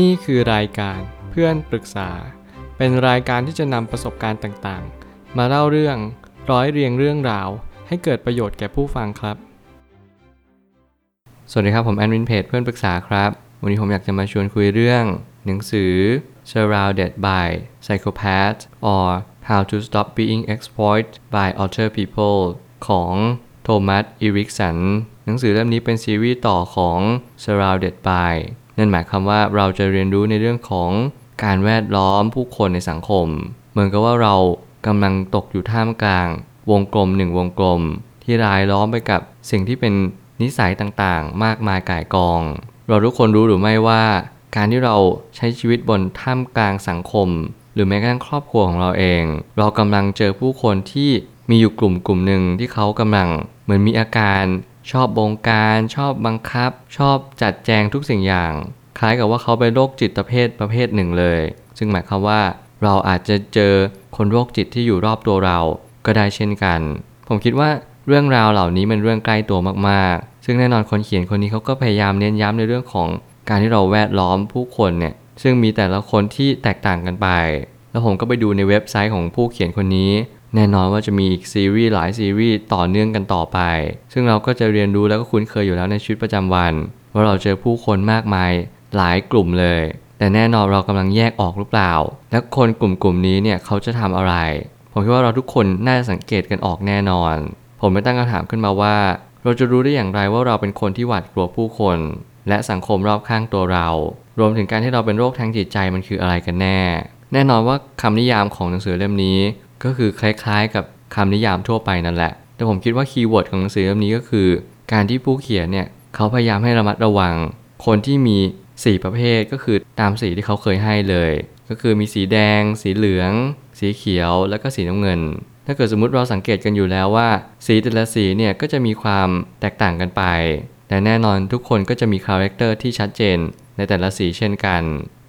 นี่คือรายการเพื่อนปรึกษา เป็นรายการที่จะนำประสบการณ์ต่างๆ มาเล่าเรื่องร้อยเรียงเรื่องราว ให้เกิดประโยชน์แก่ผู้ฟังครับ สวัสดีครับผมแอดมินเพจเพื่อนปรึกษาครับ วันนี้ผมอยากจะมาชวนคุยเรื่อง หนังสือ Surrounded by Psychopaths or How to Stop Being Exploited by Other People ของโทมัส อีริกสัน หนังสือเล่มนี้เป็นซีรีส์ต่อของ Surrounded by นั่นหมายความว่าเราจะเรียนรู้ในเรื่องของการแวดล้อมผู้คนในสังคม เหมือนกับว่าเรากำลังตกอยู่ท่ามกลาง วงกลมหนึ่งวงกลม ที่รายล้อมไปกับสิ่งที่เป็นนิสัยต่างๆ มากมายก่ายกอง เราทุกคนรู้หรือไม่ว่า การที่เราใช้ชีวิตบนท่ามกลางสังคม หรือแม้กระทั่งครอบครัวของเราเอง เรากำลังเจอผู้คนที่มีอยู่กลุ่มกลุ่มหนึ่งที่เขากำลังเหมือนมีอาการ ชอบบงการชอบบังคับ ชอบจัดแจงทุกสิ่งอย่าง คล้ายกับว่าเขาเป็นโรคจิตประเภทประเภทหนึ่งเลย ซึ่งหมายความว่าเราอาจจะเจอคนโรคจิตที่อยู่รอบตัวเราก็ได้เช่นกัน ผมคิดว่าเรื่องราวเหล่านี้เป็นเรื่องใกล้ตัวมากๆ ซึ่งแน่นอนคนเขียนคนนี้เขาก็พยายามเน้นย้ำในเรื่องของการที่เราแวดล้อมผู้คนเนี่ยซึ่งมีแต่ละคนที่แตกต่างกันไป แล้วผมก็ไปดูในเว็บไซต์ของผู้เขียนคนนี้ แน่นอนว่าจะมีอีกซีรีส์หลายซีรีส์ต่อเนื่องกันต่อไป ซึ่งเราก็จะเรียนรู้แล้วก็คุ้นเคยอยู่แล้วในชีวิตประจำวัน ว่าเราเจอผู้คนมากมายหลายกลุ่มเลย แต่แน่นอนเรากำลังแยกออกหรือเปล่า และคนกลุ่มกลุ่มนี้เนี่ยเขาจะทำอะไร ผมคิดว่าเราทุกคนน่าจะสังเกตกันออกแน่นอน ผมไม่ตั้งคำถามขึ้นมาว่า เราจะรู้ได้อย่างไรว่าเราเป็นคนที่หวาดกลัวผู้คน และสังคมรอบข้างตัวเรา รวมถึงการที่เราเป็นโรคทางจิตใจมันคืออะไรกันแน่ แน่นอนว่าคำนิยามของหนังสือเล่มนี้ ก็คือคล้ายๆ กับคำนิยามทั่วไปนั่นแหละ แต่ผมคิดว่า keyword ของหนังสือเล่มนี้ก็คือ การที่ผู้เขียนเนี่ยเขาพยายามให้ระมัดระวัง คนที่มี4ประเภทก็คือตามสีที่เขาเคยให้เลย ก็คือมีสีแดง สีเหลือง สีเขียวแล้วก็สีน้ำเงิน ถ้าเกิดสมมติเราสังเกตกันอยู่แล้วว่า สีแต่ละสีเนี่ยก็จะมีความแตกต่างกันไปแต่แน่นอนทุกคนก็จะมี character ที่ชัดเจนในแต่ละสีเช่นกัน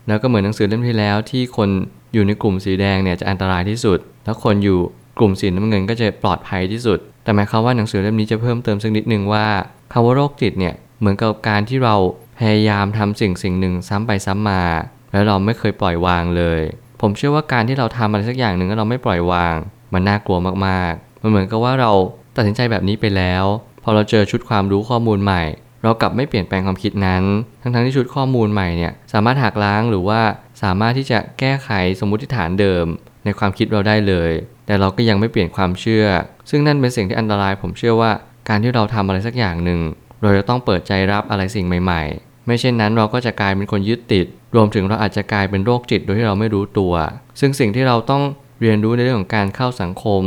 แล้วก็เหมือนหนังสือเล่มที่แล้วที่คน อยู่ในกลุ่มสีแดงเนี่ยจะอันตรายที่สุดแล้วคนอยู่กลุ่มสีน้ำเงินก็จะปลอดภัยที่สุด แต่หมายความว่าหนังสือเล่มนี้จะเพิ่มเติมสักนิดนึงว่าคำว่าโรคจิตเนี่ยเหมือนกับการที่เราพยายามทำสิ่งสิ่งหนึ่งซ้ำไปซ้ำมา แล้วเราไม่เคยปล่อยวางเลย ผมเชื่อว่าการที่เราทำอะไรสักอย่างหนึ่งแล้วเราไม่ปล่อยวาง มันน่ากลัวมากๆ มันเหมือนกับว่าเราตัดสินใจแบบนี้ไปแล้ว พอเราเจอชุดความรู้ข้อมูลใหม่ เรากลับไม่เปลี่ยนแปลงความคิดนั้น ทั้งๆที่ชุดข้อมูลใหม่เนี่ยสามารถหักล้างหรือว่า สามารถที่จะแก้ไขสมมุติฐานเดิม ในความคิดเราได้เลย แต่เราก็ยังไม่เปลี่ยนความเชื่อ ซึ่งนั่นเป็นสิ่งที่อันตราย ผมเชื่อว่าการที่เราทำอะไรสักอย่างหนึ่ง เราจะต้องเปิดใจรับอะไรสิ่งใหม่ ๆ ไม่เช่นนั้นเราก็จะกลายเป็นคนยึดติด รวมถึงเราอาจจะกลายเป็นโรคจิตโดยที่เราไม่รู้ตัว ซึ่งสิ่งที่เราต้องเรียนรู้ในเรื่องของการเข้าสังคม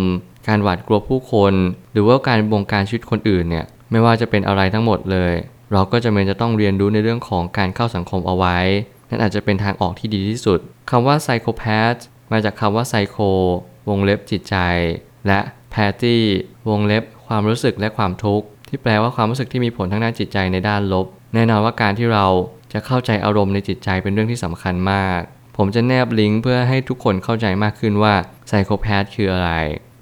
การหวาดกลัวผู้คน หรือว่าการบงการชีวิตคนอื่นเนี่ยไม่ว่าจะเป็นอะไรทั้งหมดเลย เราก็จะเป็นจะต้องเรียนรู้ในเรื่องของการเข้าสังคมเอาไว้ นั่นอาจจะเป็นทางออกที่ดีที่สุดคำว่า psychopath มาจากคำว่า psycho วงเล็บจิตใจ และ pathy วงเล็บความรู้สึกและความทุกข์ที่แปลว่าความรู้สึกที่มีผลทั้งด้านจิตใจในด้านลบ แน่นอนว่าการที่เราจะเข้าใจอารมณ์ในจิตใจเป็นเรื่องที่สำคัญมาก ผมจะแนบลิงก์เพื่อให้ทุกคนเข้าใจมากขึ้นว่าไซโคแพทคืออะไร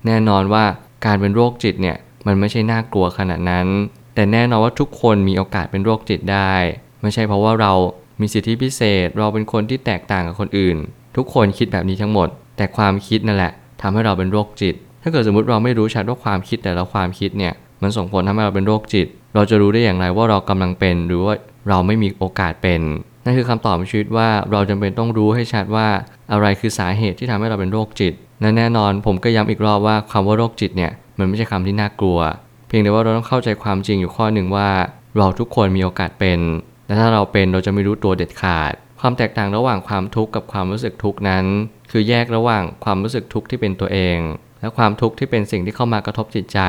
แน่นอนว่าการเป็นโรคจิตเนี่ยมันไม่ใช่น่ากลัวขนาดนั้น แต่แน่นอนว่าทุกคนมีโอกาสเป็นโรคจิตได้ ไม่ใช่เพราะว่าเรา มีสิทธิพิเศษ เราเป็นคนที่แตกต่างกับคนอื่น ทุกคนคิดแบบนี้ทั้งหมด แต่ความคิดนั่นแหละทำให้เราเป็นโรคจิต ถ้าเกิดสมมติเราไม่รู้ชัดว่าความคิดแต่ละความคิดเนี่ยมันส่งผลทำให้เราเป็นโรคจิต เราจะรู้ได้อย่างไรว่าเรากำลังเป็น หรือว่าเราไม่มีโอกาสเป็นนั่นคือคำตอบในชีวิตว่าเราจำเป็นต้องรู้ให้ชัดว่าอะไรคือสาเหตุที่ทำให้เราเป็นโรคจิตและแน่นอนผมก็ย้ำอีกรอบว่าคำว่าโรคจิตเนี่ยมันไม่ใช่คำที่น่ากลัว เพียงแต่ว่าเราต้องเข้าใจความจริงอยู่ข้อหนึ่งว่า เราทุกคนมีโอกาสเป็น และถ้าเราเป็นเราจะไม่รู้ตัวเด็ดขาด ความแตกต่างระหว่างความทุกข์กับความรู้สึกทุกข์นั้น คือแยกระหว่างความรู้สึกทุกข์ที่เป็นตัวเอง และความทุกข์ที่เป็นสิ่งที่เข้ามากระทบจิตใจ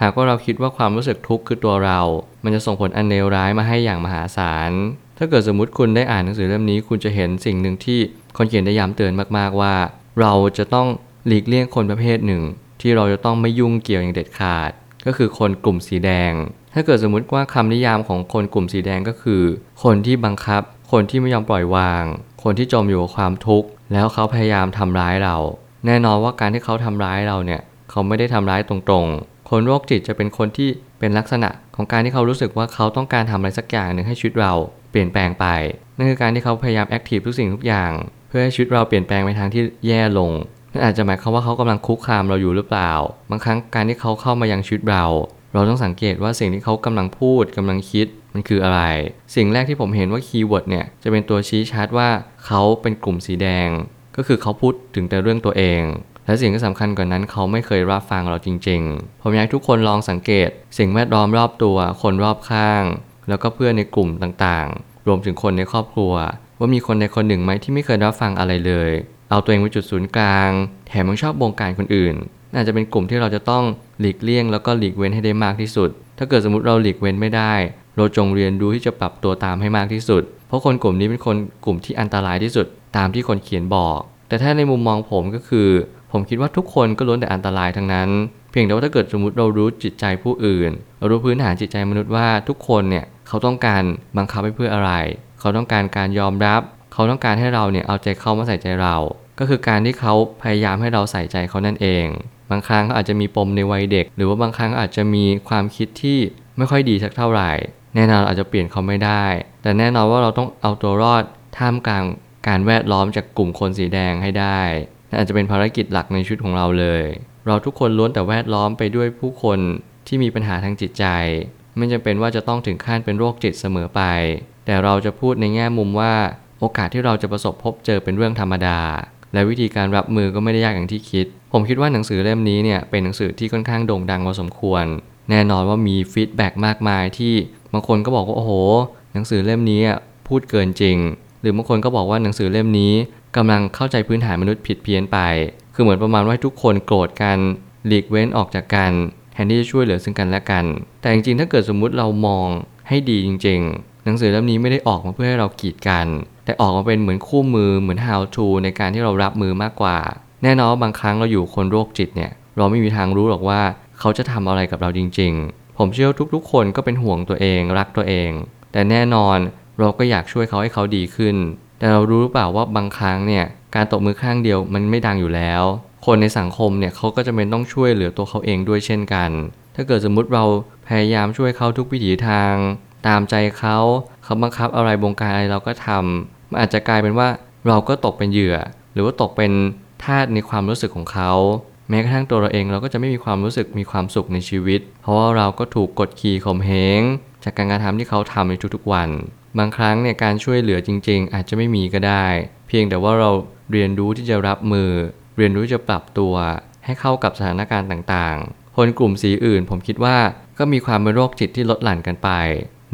หากว่าเราคิดว่าความรู้สึกทุกข์คือตัวเรา มันจะส่งผลอันเลวร้ายมาให้อย่างมหาศาลถ้าเกิดสมมติคุณได้อ่านหนังสือเล่มนี้คุณจะเห็นสิ่งหนึ่งที่คนเขียนได้ย้ำเตือนมากๆว่า เราจะต้องหลีกเลี่ยงคนประเภทหนึ่ง ที่เราจะต้องไม่ยุ่งเกี่ยวอย่างเด็ดขาด ก็คือคนกลุ่มสีแดง ถ้าเกิดสมมุติว่าคำนิยามของคนกลุ่มสีแดงก็คือ คนที่บังคับ คนที่ไม่ยอมปล่อยวาง คนที่จมอยู่กับความทุกข์ แล้วเขาพยายามทำร้ายเรา แน่นอนว่าการที่เขาทำร้ายเราเนี่ย เขาไม่ได้ทำร้ายตรงๆ คนโรคจิตจะเป็นคนที่เป็นลักษณะของการที่เขารู้สึกว่าเขาต้องการทำอะไรสักอย่างหนึ่งให้ชีวิตเราเปลี่ยนแปลงไป นั่นคือการที่เขาพยายามแอคทีฟทุกสิ่งทุกอย่าง เพื่อให้ชีวิตเราเปลี่ยนแปลงไปทางที่แย่ลงนั่นอาจจะหมายความว่าเขากำลังคุกคามเราอยู่หรือเปล่า บางครั้งการที่เขาเข้ามายังชีวิตเรา เราต้องสังเกตว่าสิ่งที่เขากำลังพูดกำลังคิดมันคืออะไร สิ่งแรกที่ผมเห็นว่าคีย์เวิร์ดเนี่ยจะเป็นตัวชี้ชัดว่าเขาเป็นกลุ่มสีแดง ก็คือเขาพูดถึงแต่เรื่องตัวเอง และสิ่งที่สำคัญกว่านั้นเขาไม่เคยรับฟังเราจริง ๆ ผมอยากทุกคนลองสังเกต สิ่งแวดล้อมรอบตัวคนรอบข้าง แล้วก็เพื่อนในกลุ่มต่างๆ รวมถึงคนในครอบครัว ว่ามีคนในคนหนึ่งไหมที่ไม่เคยรับฟังอะไรเลย เอาตัวเองเป็นจุดศูนย์กลาง แถมยังชอบบงการคนอื่น น่าจะเป็นกลุ่มที่เราจะต้องหลีกเลี่ยง แล้วก็หลีกเว้นให้ได้มากที่สุด ถ้าเกิดสมมติเราหลีกเว้นไม่ได้ เราจงเรียนรู้ที่จะปรับตัวตามให้มากที่สุด เพราะคนกลุ่มนี้เป็นคนกลุ่มที่อันตรายที่สุดตามที่คนเขียนบอก แต่ถ้าในมุมมองผมก็คือ ผมคิดว่าทุกคนก็ล้วนแต่อันตรายทั้งนั้น เพียงแต่ว่าถ้าเกิดสมมติเรารู้จิตใจผู้อื่นเรารู้พื้นฐานจิตใจมนุษย์ว่าทุกคนเนี่ยเขาต้องการบังคับให้เพื่ออะไร เขาต้องการการยอมรับ เขาต้องการให้เราเนี่ยเอาใจเข้ามาใส่ใจเรา ก็คือการที่เขาพยายามให้เราใส่ใจเขานั่นเอง บางครั้งเขาอาจจะมีปมในวัยเด็ก หรือว่าบางครั้งอาจจะมีความคิดที่ไม่ค่อยดีสักเท่าไหร่ แน่นอนเราอาจจะเปลี่ยนเขาไม่ได้ แต่แน่นอนว่าเราต้องเอาตัวรอดท่ามกลางการแวดล้อมจากกลุ่มคนสีแดงให้ได้นั่นอาจจะเป็นภารกิจหลักในชีวิตของเราเลย เราทุกคนล้วนแต่แวดล้อมไปด้วยผู้คนที่มีปัญหาทางจิตใจ ไม่จำเป็นว่าจะต้องถึงขั้นเป็นโรคจิตเสมอไป แต่เราจะพูดในแง่มุมว่าโอกาสที่เราจะประสบพบเจอเป็นเรื่องธรรมดา และวิธีการรับมือก็ไม่ได้ยากอย่างที่คิด ผมคิดว่าหนังสือเล่มนี้เนี่ยเป็นหนังสือที่ค่อนข้างโด่งดังพอสมควร แน่นอนว่ามีฟีดแบ็กมากมายที่บางคนก็บอกว่าโอ้โห หนังสือเล่มนี้พูดเกินจริง หรือบางคนก็บอกว่าหนังสือเล่มนี้กำลังเข้าใจพื้นฐานมนุษย์ผิดเพี้ยนไป คือเหมือนประมาณว่าทุกคนโกรธกันหลีกเว้นออกจากกันแทนที่จะช่วยเหลือซึ่งกันและกัน แต่จริงๆถ้าเกิดสมมุติเรามองให้ดีจริงๆ หนังสือเล่มนี้ไม่ได้ออกมาเพื่อให้เรากีดกัน แต่ออกมาเป็นเหมือนคู่มือเหมือน how to ในการที่เรารับมือมากกว่า แน่นอนบางครั้งเราอยู่คนโรคจิตเนี่ย เราไม่มีทางรู้หรอกว่าเขาจะทำอะไรกับเราจริง ๆ ผมเชื่อทุกๆ คนก็เป็นห่วงตัวเองรักตัวเอง แต่แน่นอนเราก็อยากช่วยเขาให้เขาดีขึ้น แต่เรารู้หรือเปล่าว่าบางครั้งเนี่ยการตบมือข้างเดียวมันไม่ดังอยู่แล้ว คนในสังคมเนี่ยเขาก็จะเป็นต้องช่วยเหลือตัวเขาเองด้วยเช่นกัน ถ้าเกิดสมมุติเราพยายามช่วยเขาทุกวิถีทาง ตามใจเขาเขาบังคับอะไรบงการอะไรเราก็ทำมันอาจจะกลายเป็นว่าเราก็ตกเป็นเหยื่อ หรือว่าตกเป็นทาสในความรู้สึกของเขา แม้กระทั่งตัวเราเองเราก็จะไม่มีความรู้สึกมีความสุขในชีวิต เพราะว่าเราก็ถูกกดขี่ข่มเหงจากการกระทำที่เขาทำในทุกๆวัน บางครั้งเนี่ยการช่วยเหลือจริง ๆ อาจจะไม่มีก็ได้ เพียงแต่ว่าเราเรียนรู้ที่จะรับมือ เรียนรู้จะปรับตัวให้เข้ากับสถานการณ์ต่างๆ คนกลุ่มสีอื่นผมคิดว่าก็มีความเป็นโรคจิตที่ลดหลั่นกันไป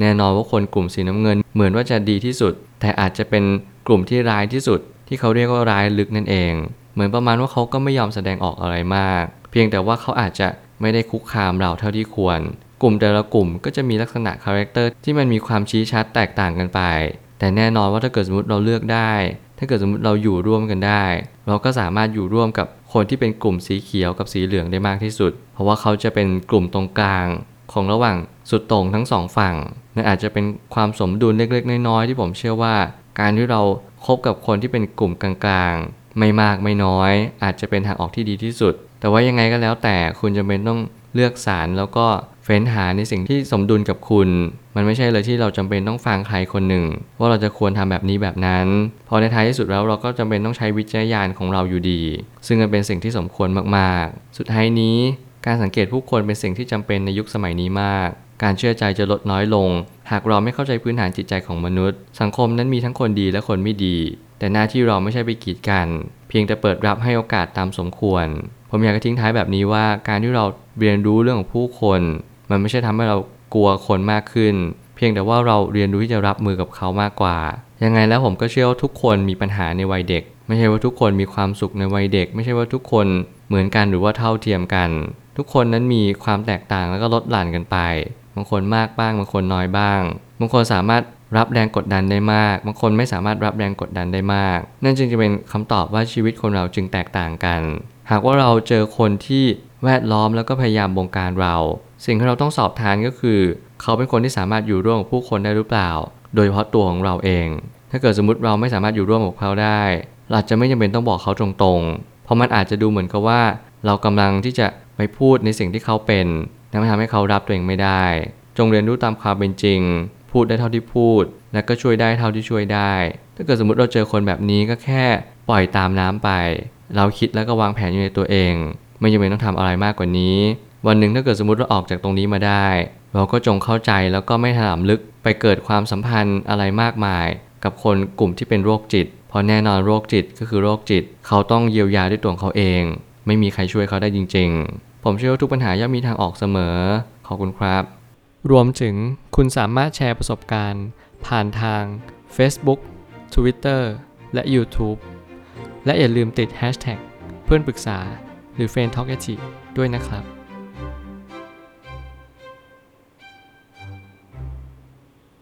แน่นอนว่าคนกลุ่มสีน้ำเงิน เหมือนว่าจะดีที่สุด แต่อาจจะเป็นกลุ่มที่ร้ายที่สุด ที่เขาเรียกว่าร้ายลึกนั่นเอง เหมือนประมาณว่าเขาก็ไม่ยอมแสดงออกอะไรมาก เพียงแต่ว่าเขาอาจจะไม่ได้คุกคามเราเท่าที่ควร กลุ่มแต่ละกลุ่มก็จะมีลักษณะ character ที่มันมีความชี้ชัดแตกต่างกันไป แต่แน่นอนว่าถ้าเกิดสมมติเราเลือกได้ ถ้าเกิดสมมติเราอยู่ร่วมกันได้ เราก็สามารถอยู่ร่วมกับคนที่เป็นกลุ่มสีเขียวกับสีเหลืองได้มากที่สุด เพราะว่าเขาจะเป็นกลุ่มตรงกลาง ของระหว่างสุดตรงทั้งสองฝั่งนั่นอาจจะเป็นความสมดุลเล็กๆ น้อยๆที่ผมเชื่อว่า การที่เราคบกับคนที่เป็นกลุ่มกลางๆ ไม่มากไม่น้อย อาจจะเป็นทางออกที่ดีที่สุด แต่ว่ายังไงก็แล้วแต่คุณจะเป็นต้องเลือกสารแล้วก็เฟ้นหาในสิ่งที่สมดุลกับคุณ มันไม่ใช่เลยที่เราจำเป็นต้องฟังใครคนหนึ่ง ว่าเราจะควรทำแบบนี้แบบนั้น พอในท้ายที่สุดแล้วเราก็จำเป็นต้องใช้วิจารณญาณของเราอยู่ดี ซึ่งมันเป็นสิ่งที่สมควรมากๆ สุดท้ายนี้ การสังเกตผู้คนเป็นสิ่งที่จำเป็นในยุคสมัยนี้มาก การเชื่อใจจะลดน้อยลง หากเราไม่เข้าใจพื้นฐานจิตใจของมนุษย์ สังคมนั้นมีทั้งคนดีและคนไม่ดี แต่หน้าที่เราไม่ใช่ไปกีดกัน เพียงแต่เปิดรับให้โอกาสตามสมควร ผมอยากจะทิ้งท้ายแบบนี้ว่า การที่เราเรียนรู้เรื่องของผู้คน มันไม่ใช่ทำให้เรากลัวคนมากขึ้น เพียงแต่ว่าเราเรียนรู้ที่จะรับมือกับเขามากกว่า ยังไงแล้วผมก็เชื่อว่าทุกคนมีปัญหาในวัยเด็ก ไม่ใช่ว่าทุกคนมีความสุขในวัยเด็ก ไม่ใช่ว่าทุกคนเหมือนกันหรือว่าเท่าเทียมกัน ทุกคนนั้นมีความแตกต่างแล้วก็ลดหลั่นกันไป บางคนมากบ้าง บางคนน้อยบ้าง บางคนสามารถรับแรงกดดันได้มาก บางคนไม่สามารถรับแรงกดดันได้มาก นั่นจึงจะเป็นคำตอบว่าชีวิตคนเราจึงแตกต่างกัน หากว่าเราเจอคนที่แวดล้อมแล้วก็พยายามบงการเรา สิ่งที่เราต้องสอบทานก็คือ เขาเป็นคนที่สามารถอยู่ร่วมกับผู้คนได้หรือเปล่า โดยเฉพาะตัวของเราเอง ถ้าเกิดสมมติเราไม่สามารถอยู่ร่วมกับเขาได้เราจะไม่จำเป็นต้องบอกเขาตรงๆ เพราะมันอาจจะดูเหมือนกับว่า เรากำลังที่จะ ไปพูดในสิ่งที่เขาเป็นและทำให้เขารับตัวเองไม่ได้ จงเรียนรู้ตามความเป็นจริง พูดได้เท่าที่พูด และก็ช่วยได้เท่าที่ช่วยได้ ถ้าเกิดสมมติเราเจอคนแบบนี้ก็แค่ปล่อยตามน้ำไป เราคิดแล้วก็วางแผนอยู่ในตัวเอง ไม่จำเป็นต้องทำอะไรมากกว่านี้ วันหนึ่งถ้าเกิดสมมติเราออกจากตรงนี้มาได้ เราก็จงเข้าใจแล้วก็ไม่ถลำลึกไปเกิดความสัมพันธ์อะไรมากมาย กับคนกลุ่มที่เป็นโรคจิตเพราะแน่นอนโรคจิตก็คือโรคจิต เขาต้องเยียวยาด้วยตัวเขาเอง ไม่มีใครช่วยเขาได้จริง ๆ ผมเชื่อว่าทุกปัญหาย่อมมีทางออกเสมอ ขอบคุณครับ รวมถึงคุณสามารถแชร์ประสบการณ์ ผ่านทาง Facebook Twitter และ YouTube และอย่าลืมติด Hashtag เพื่อนปรึกษาหรือ f r ร e n d Talk ด้วยนะครับ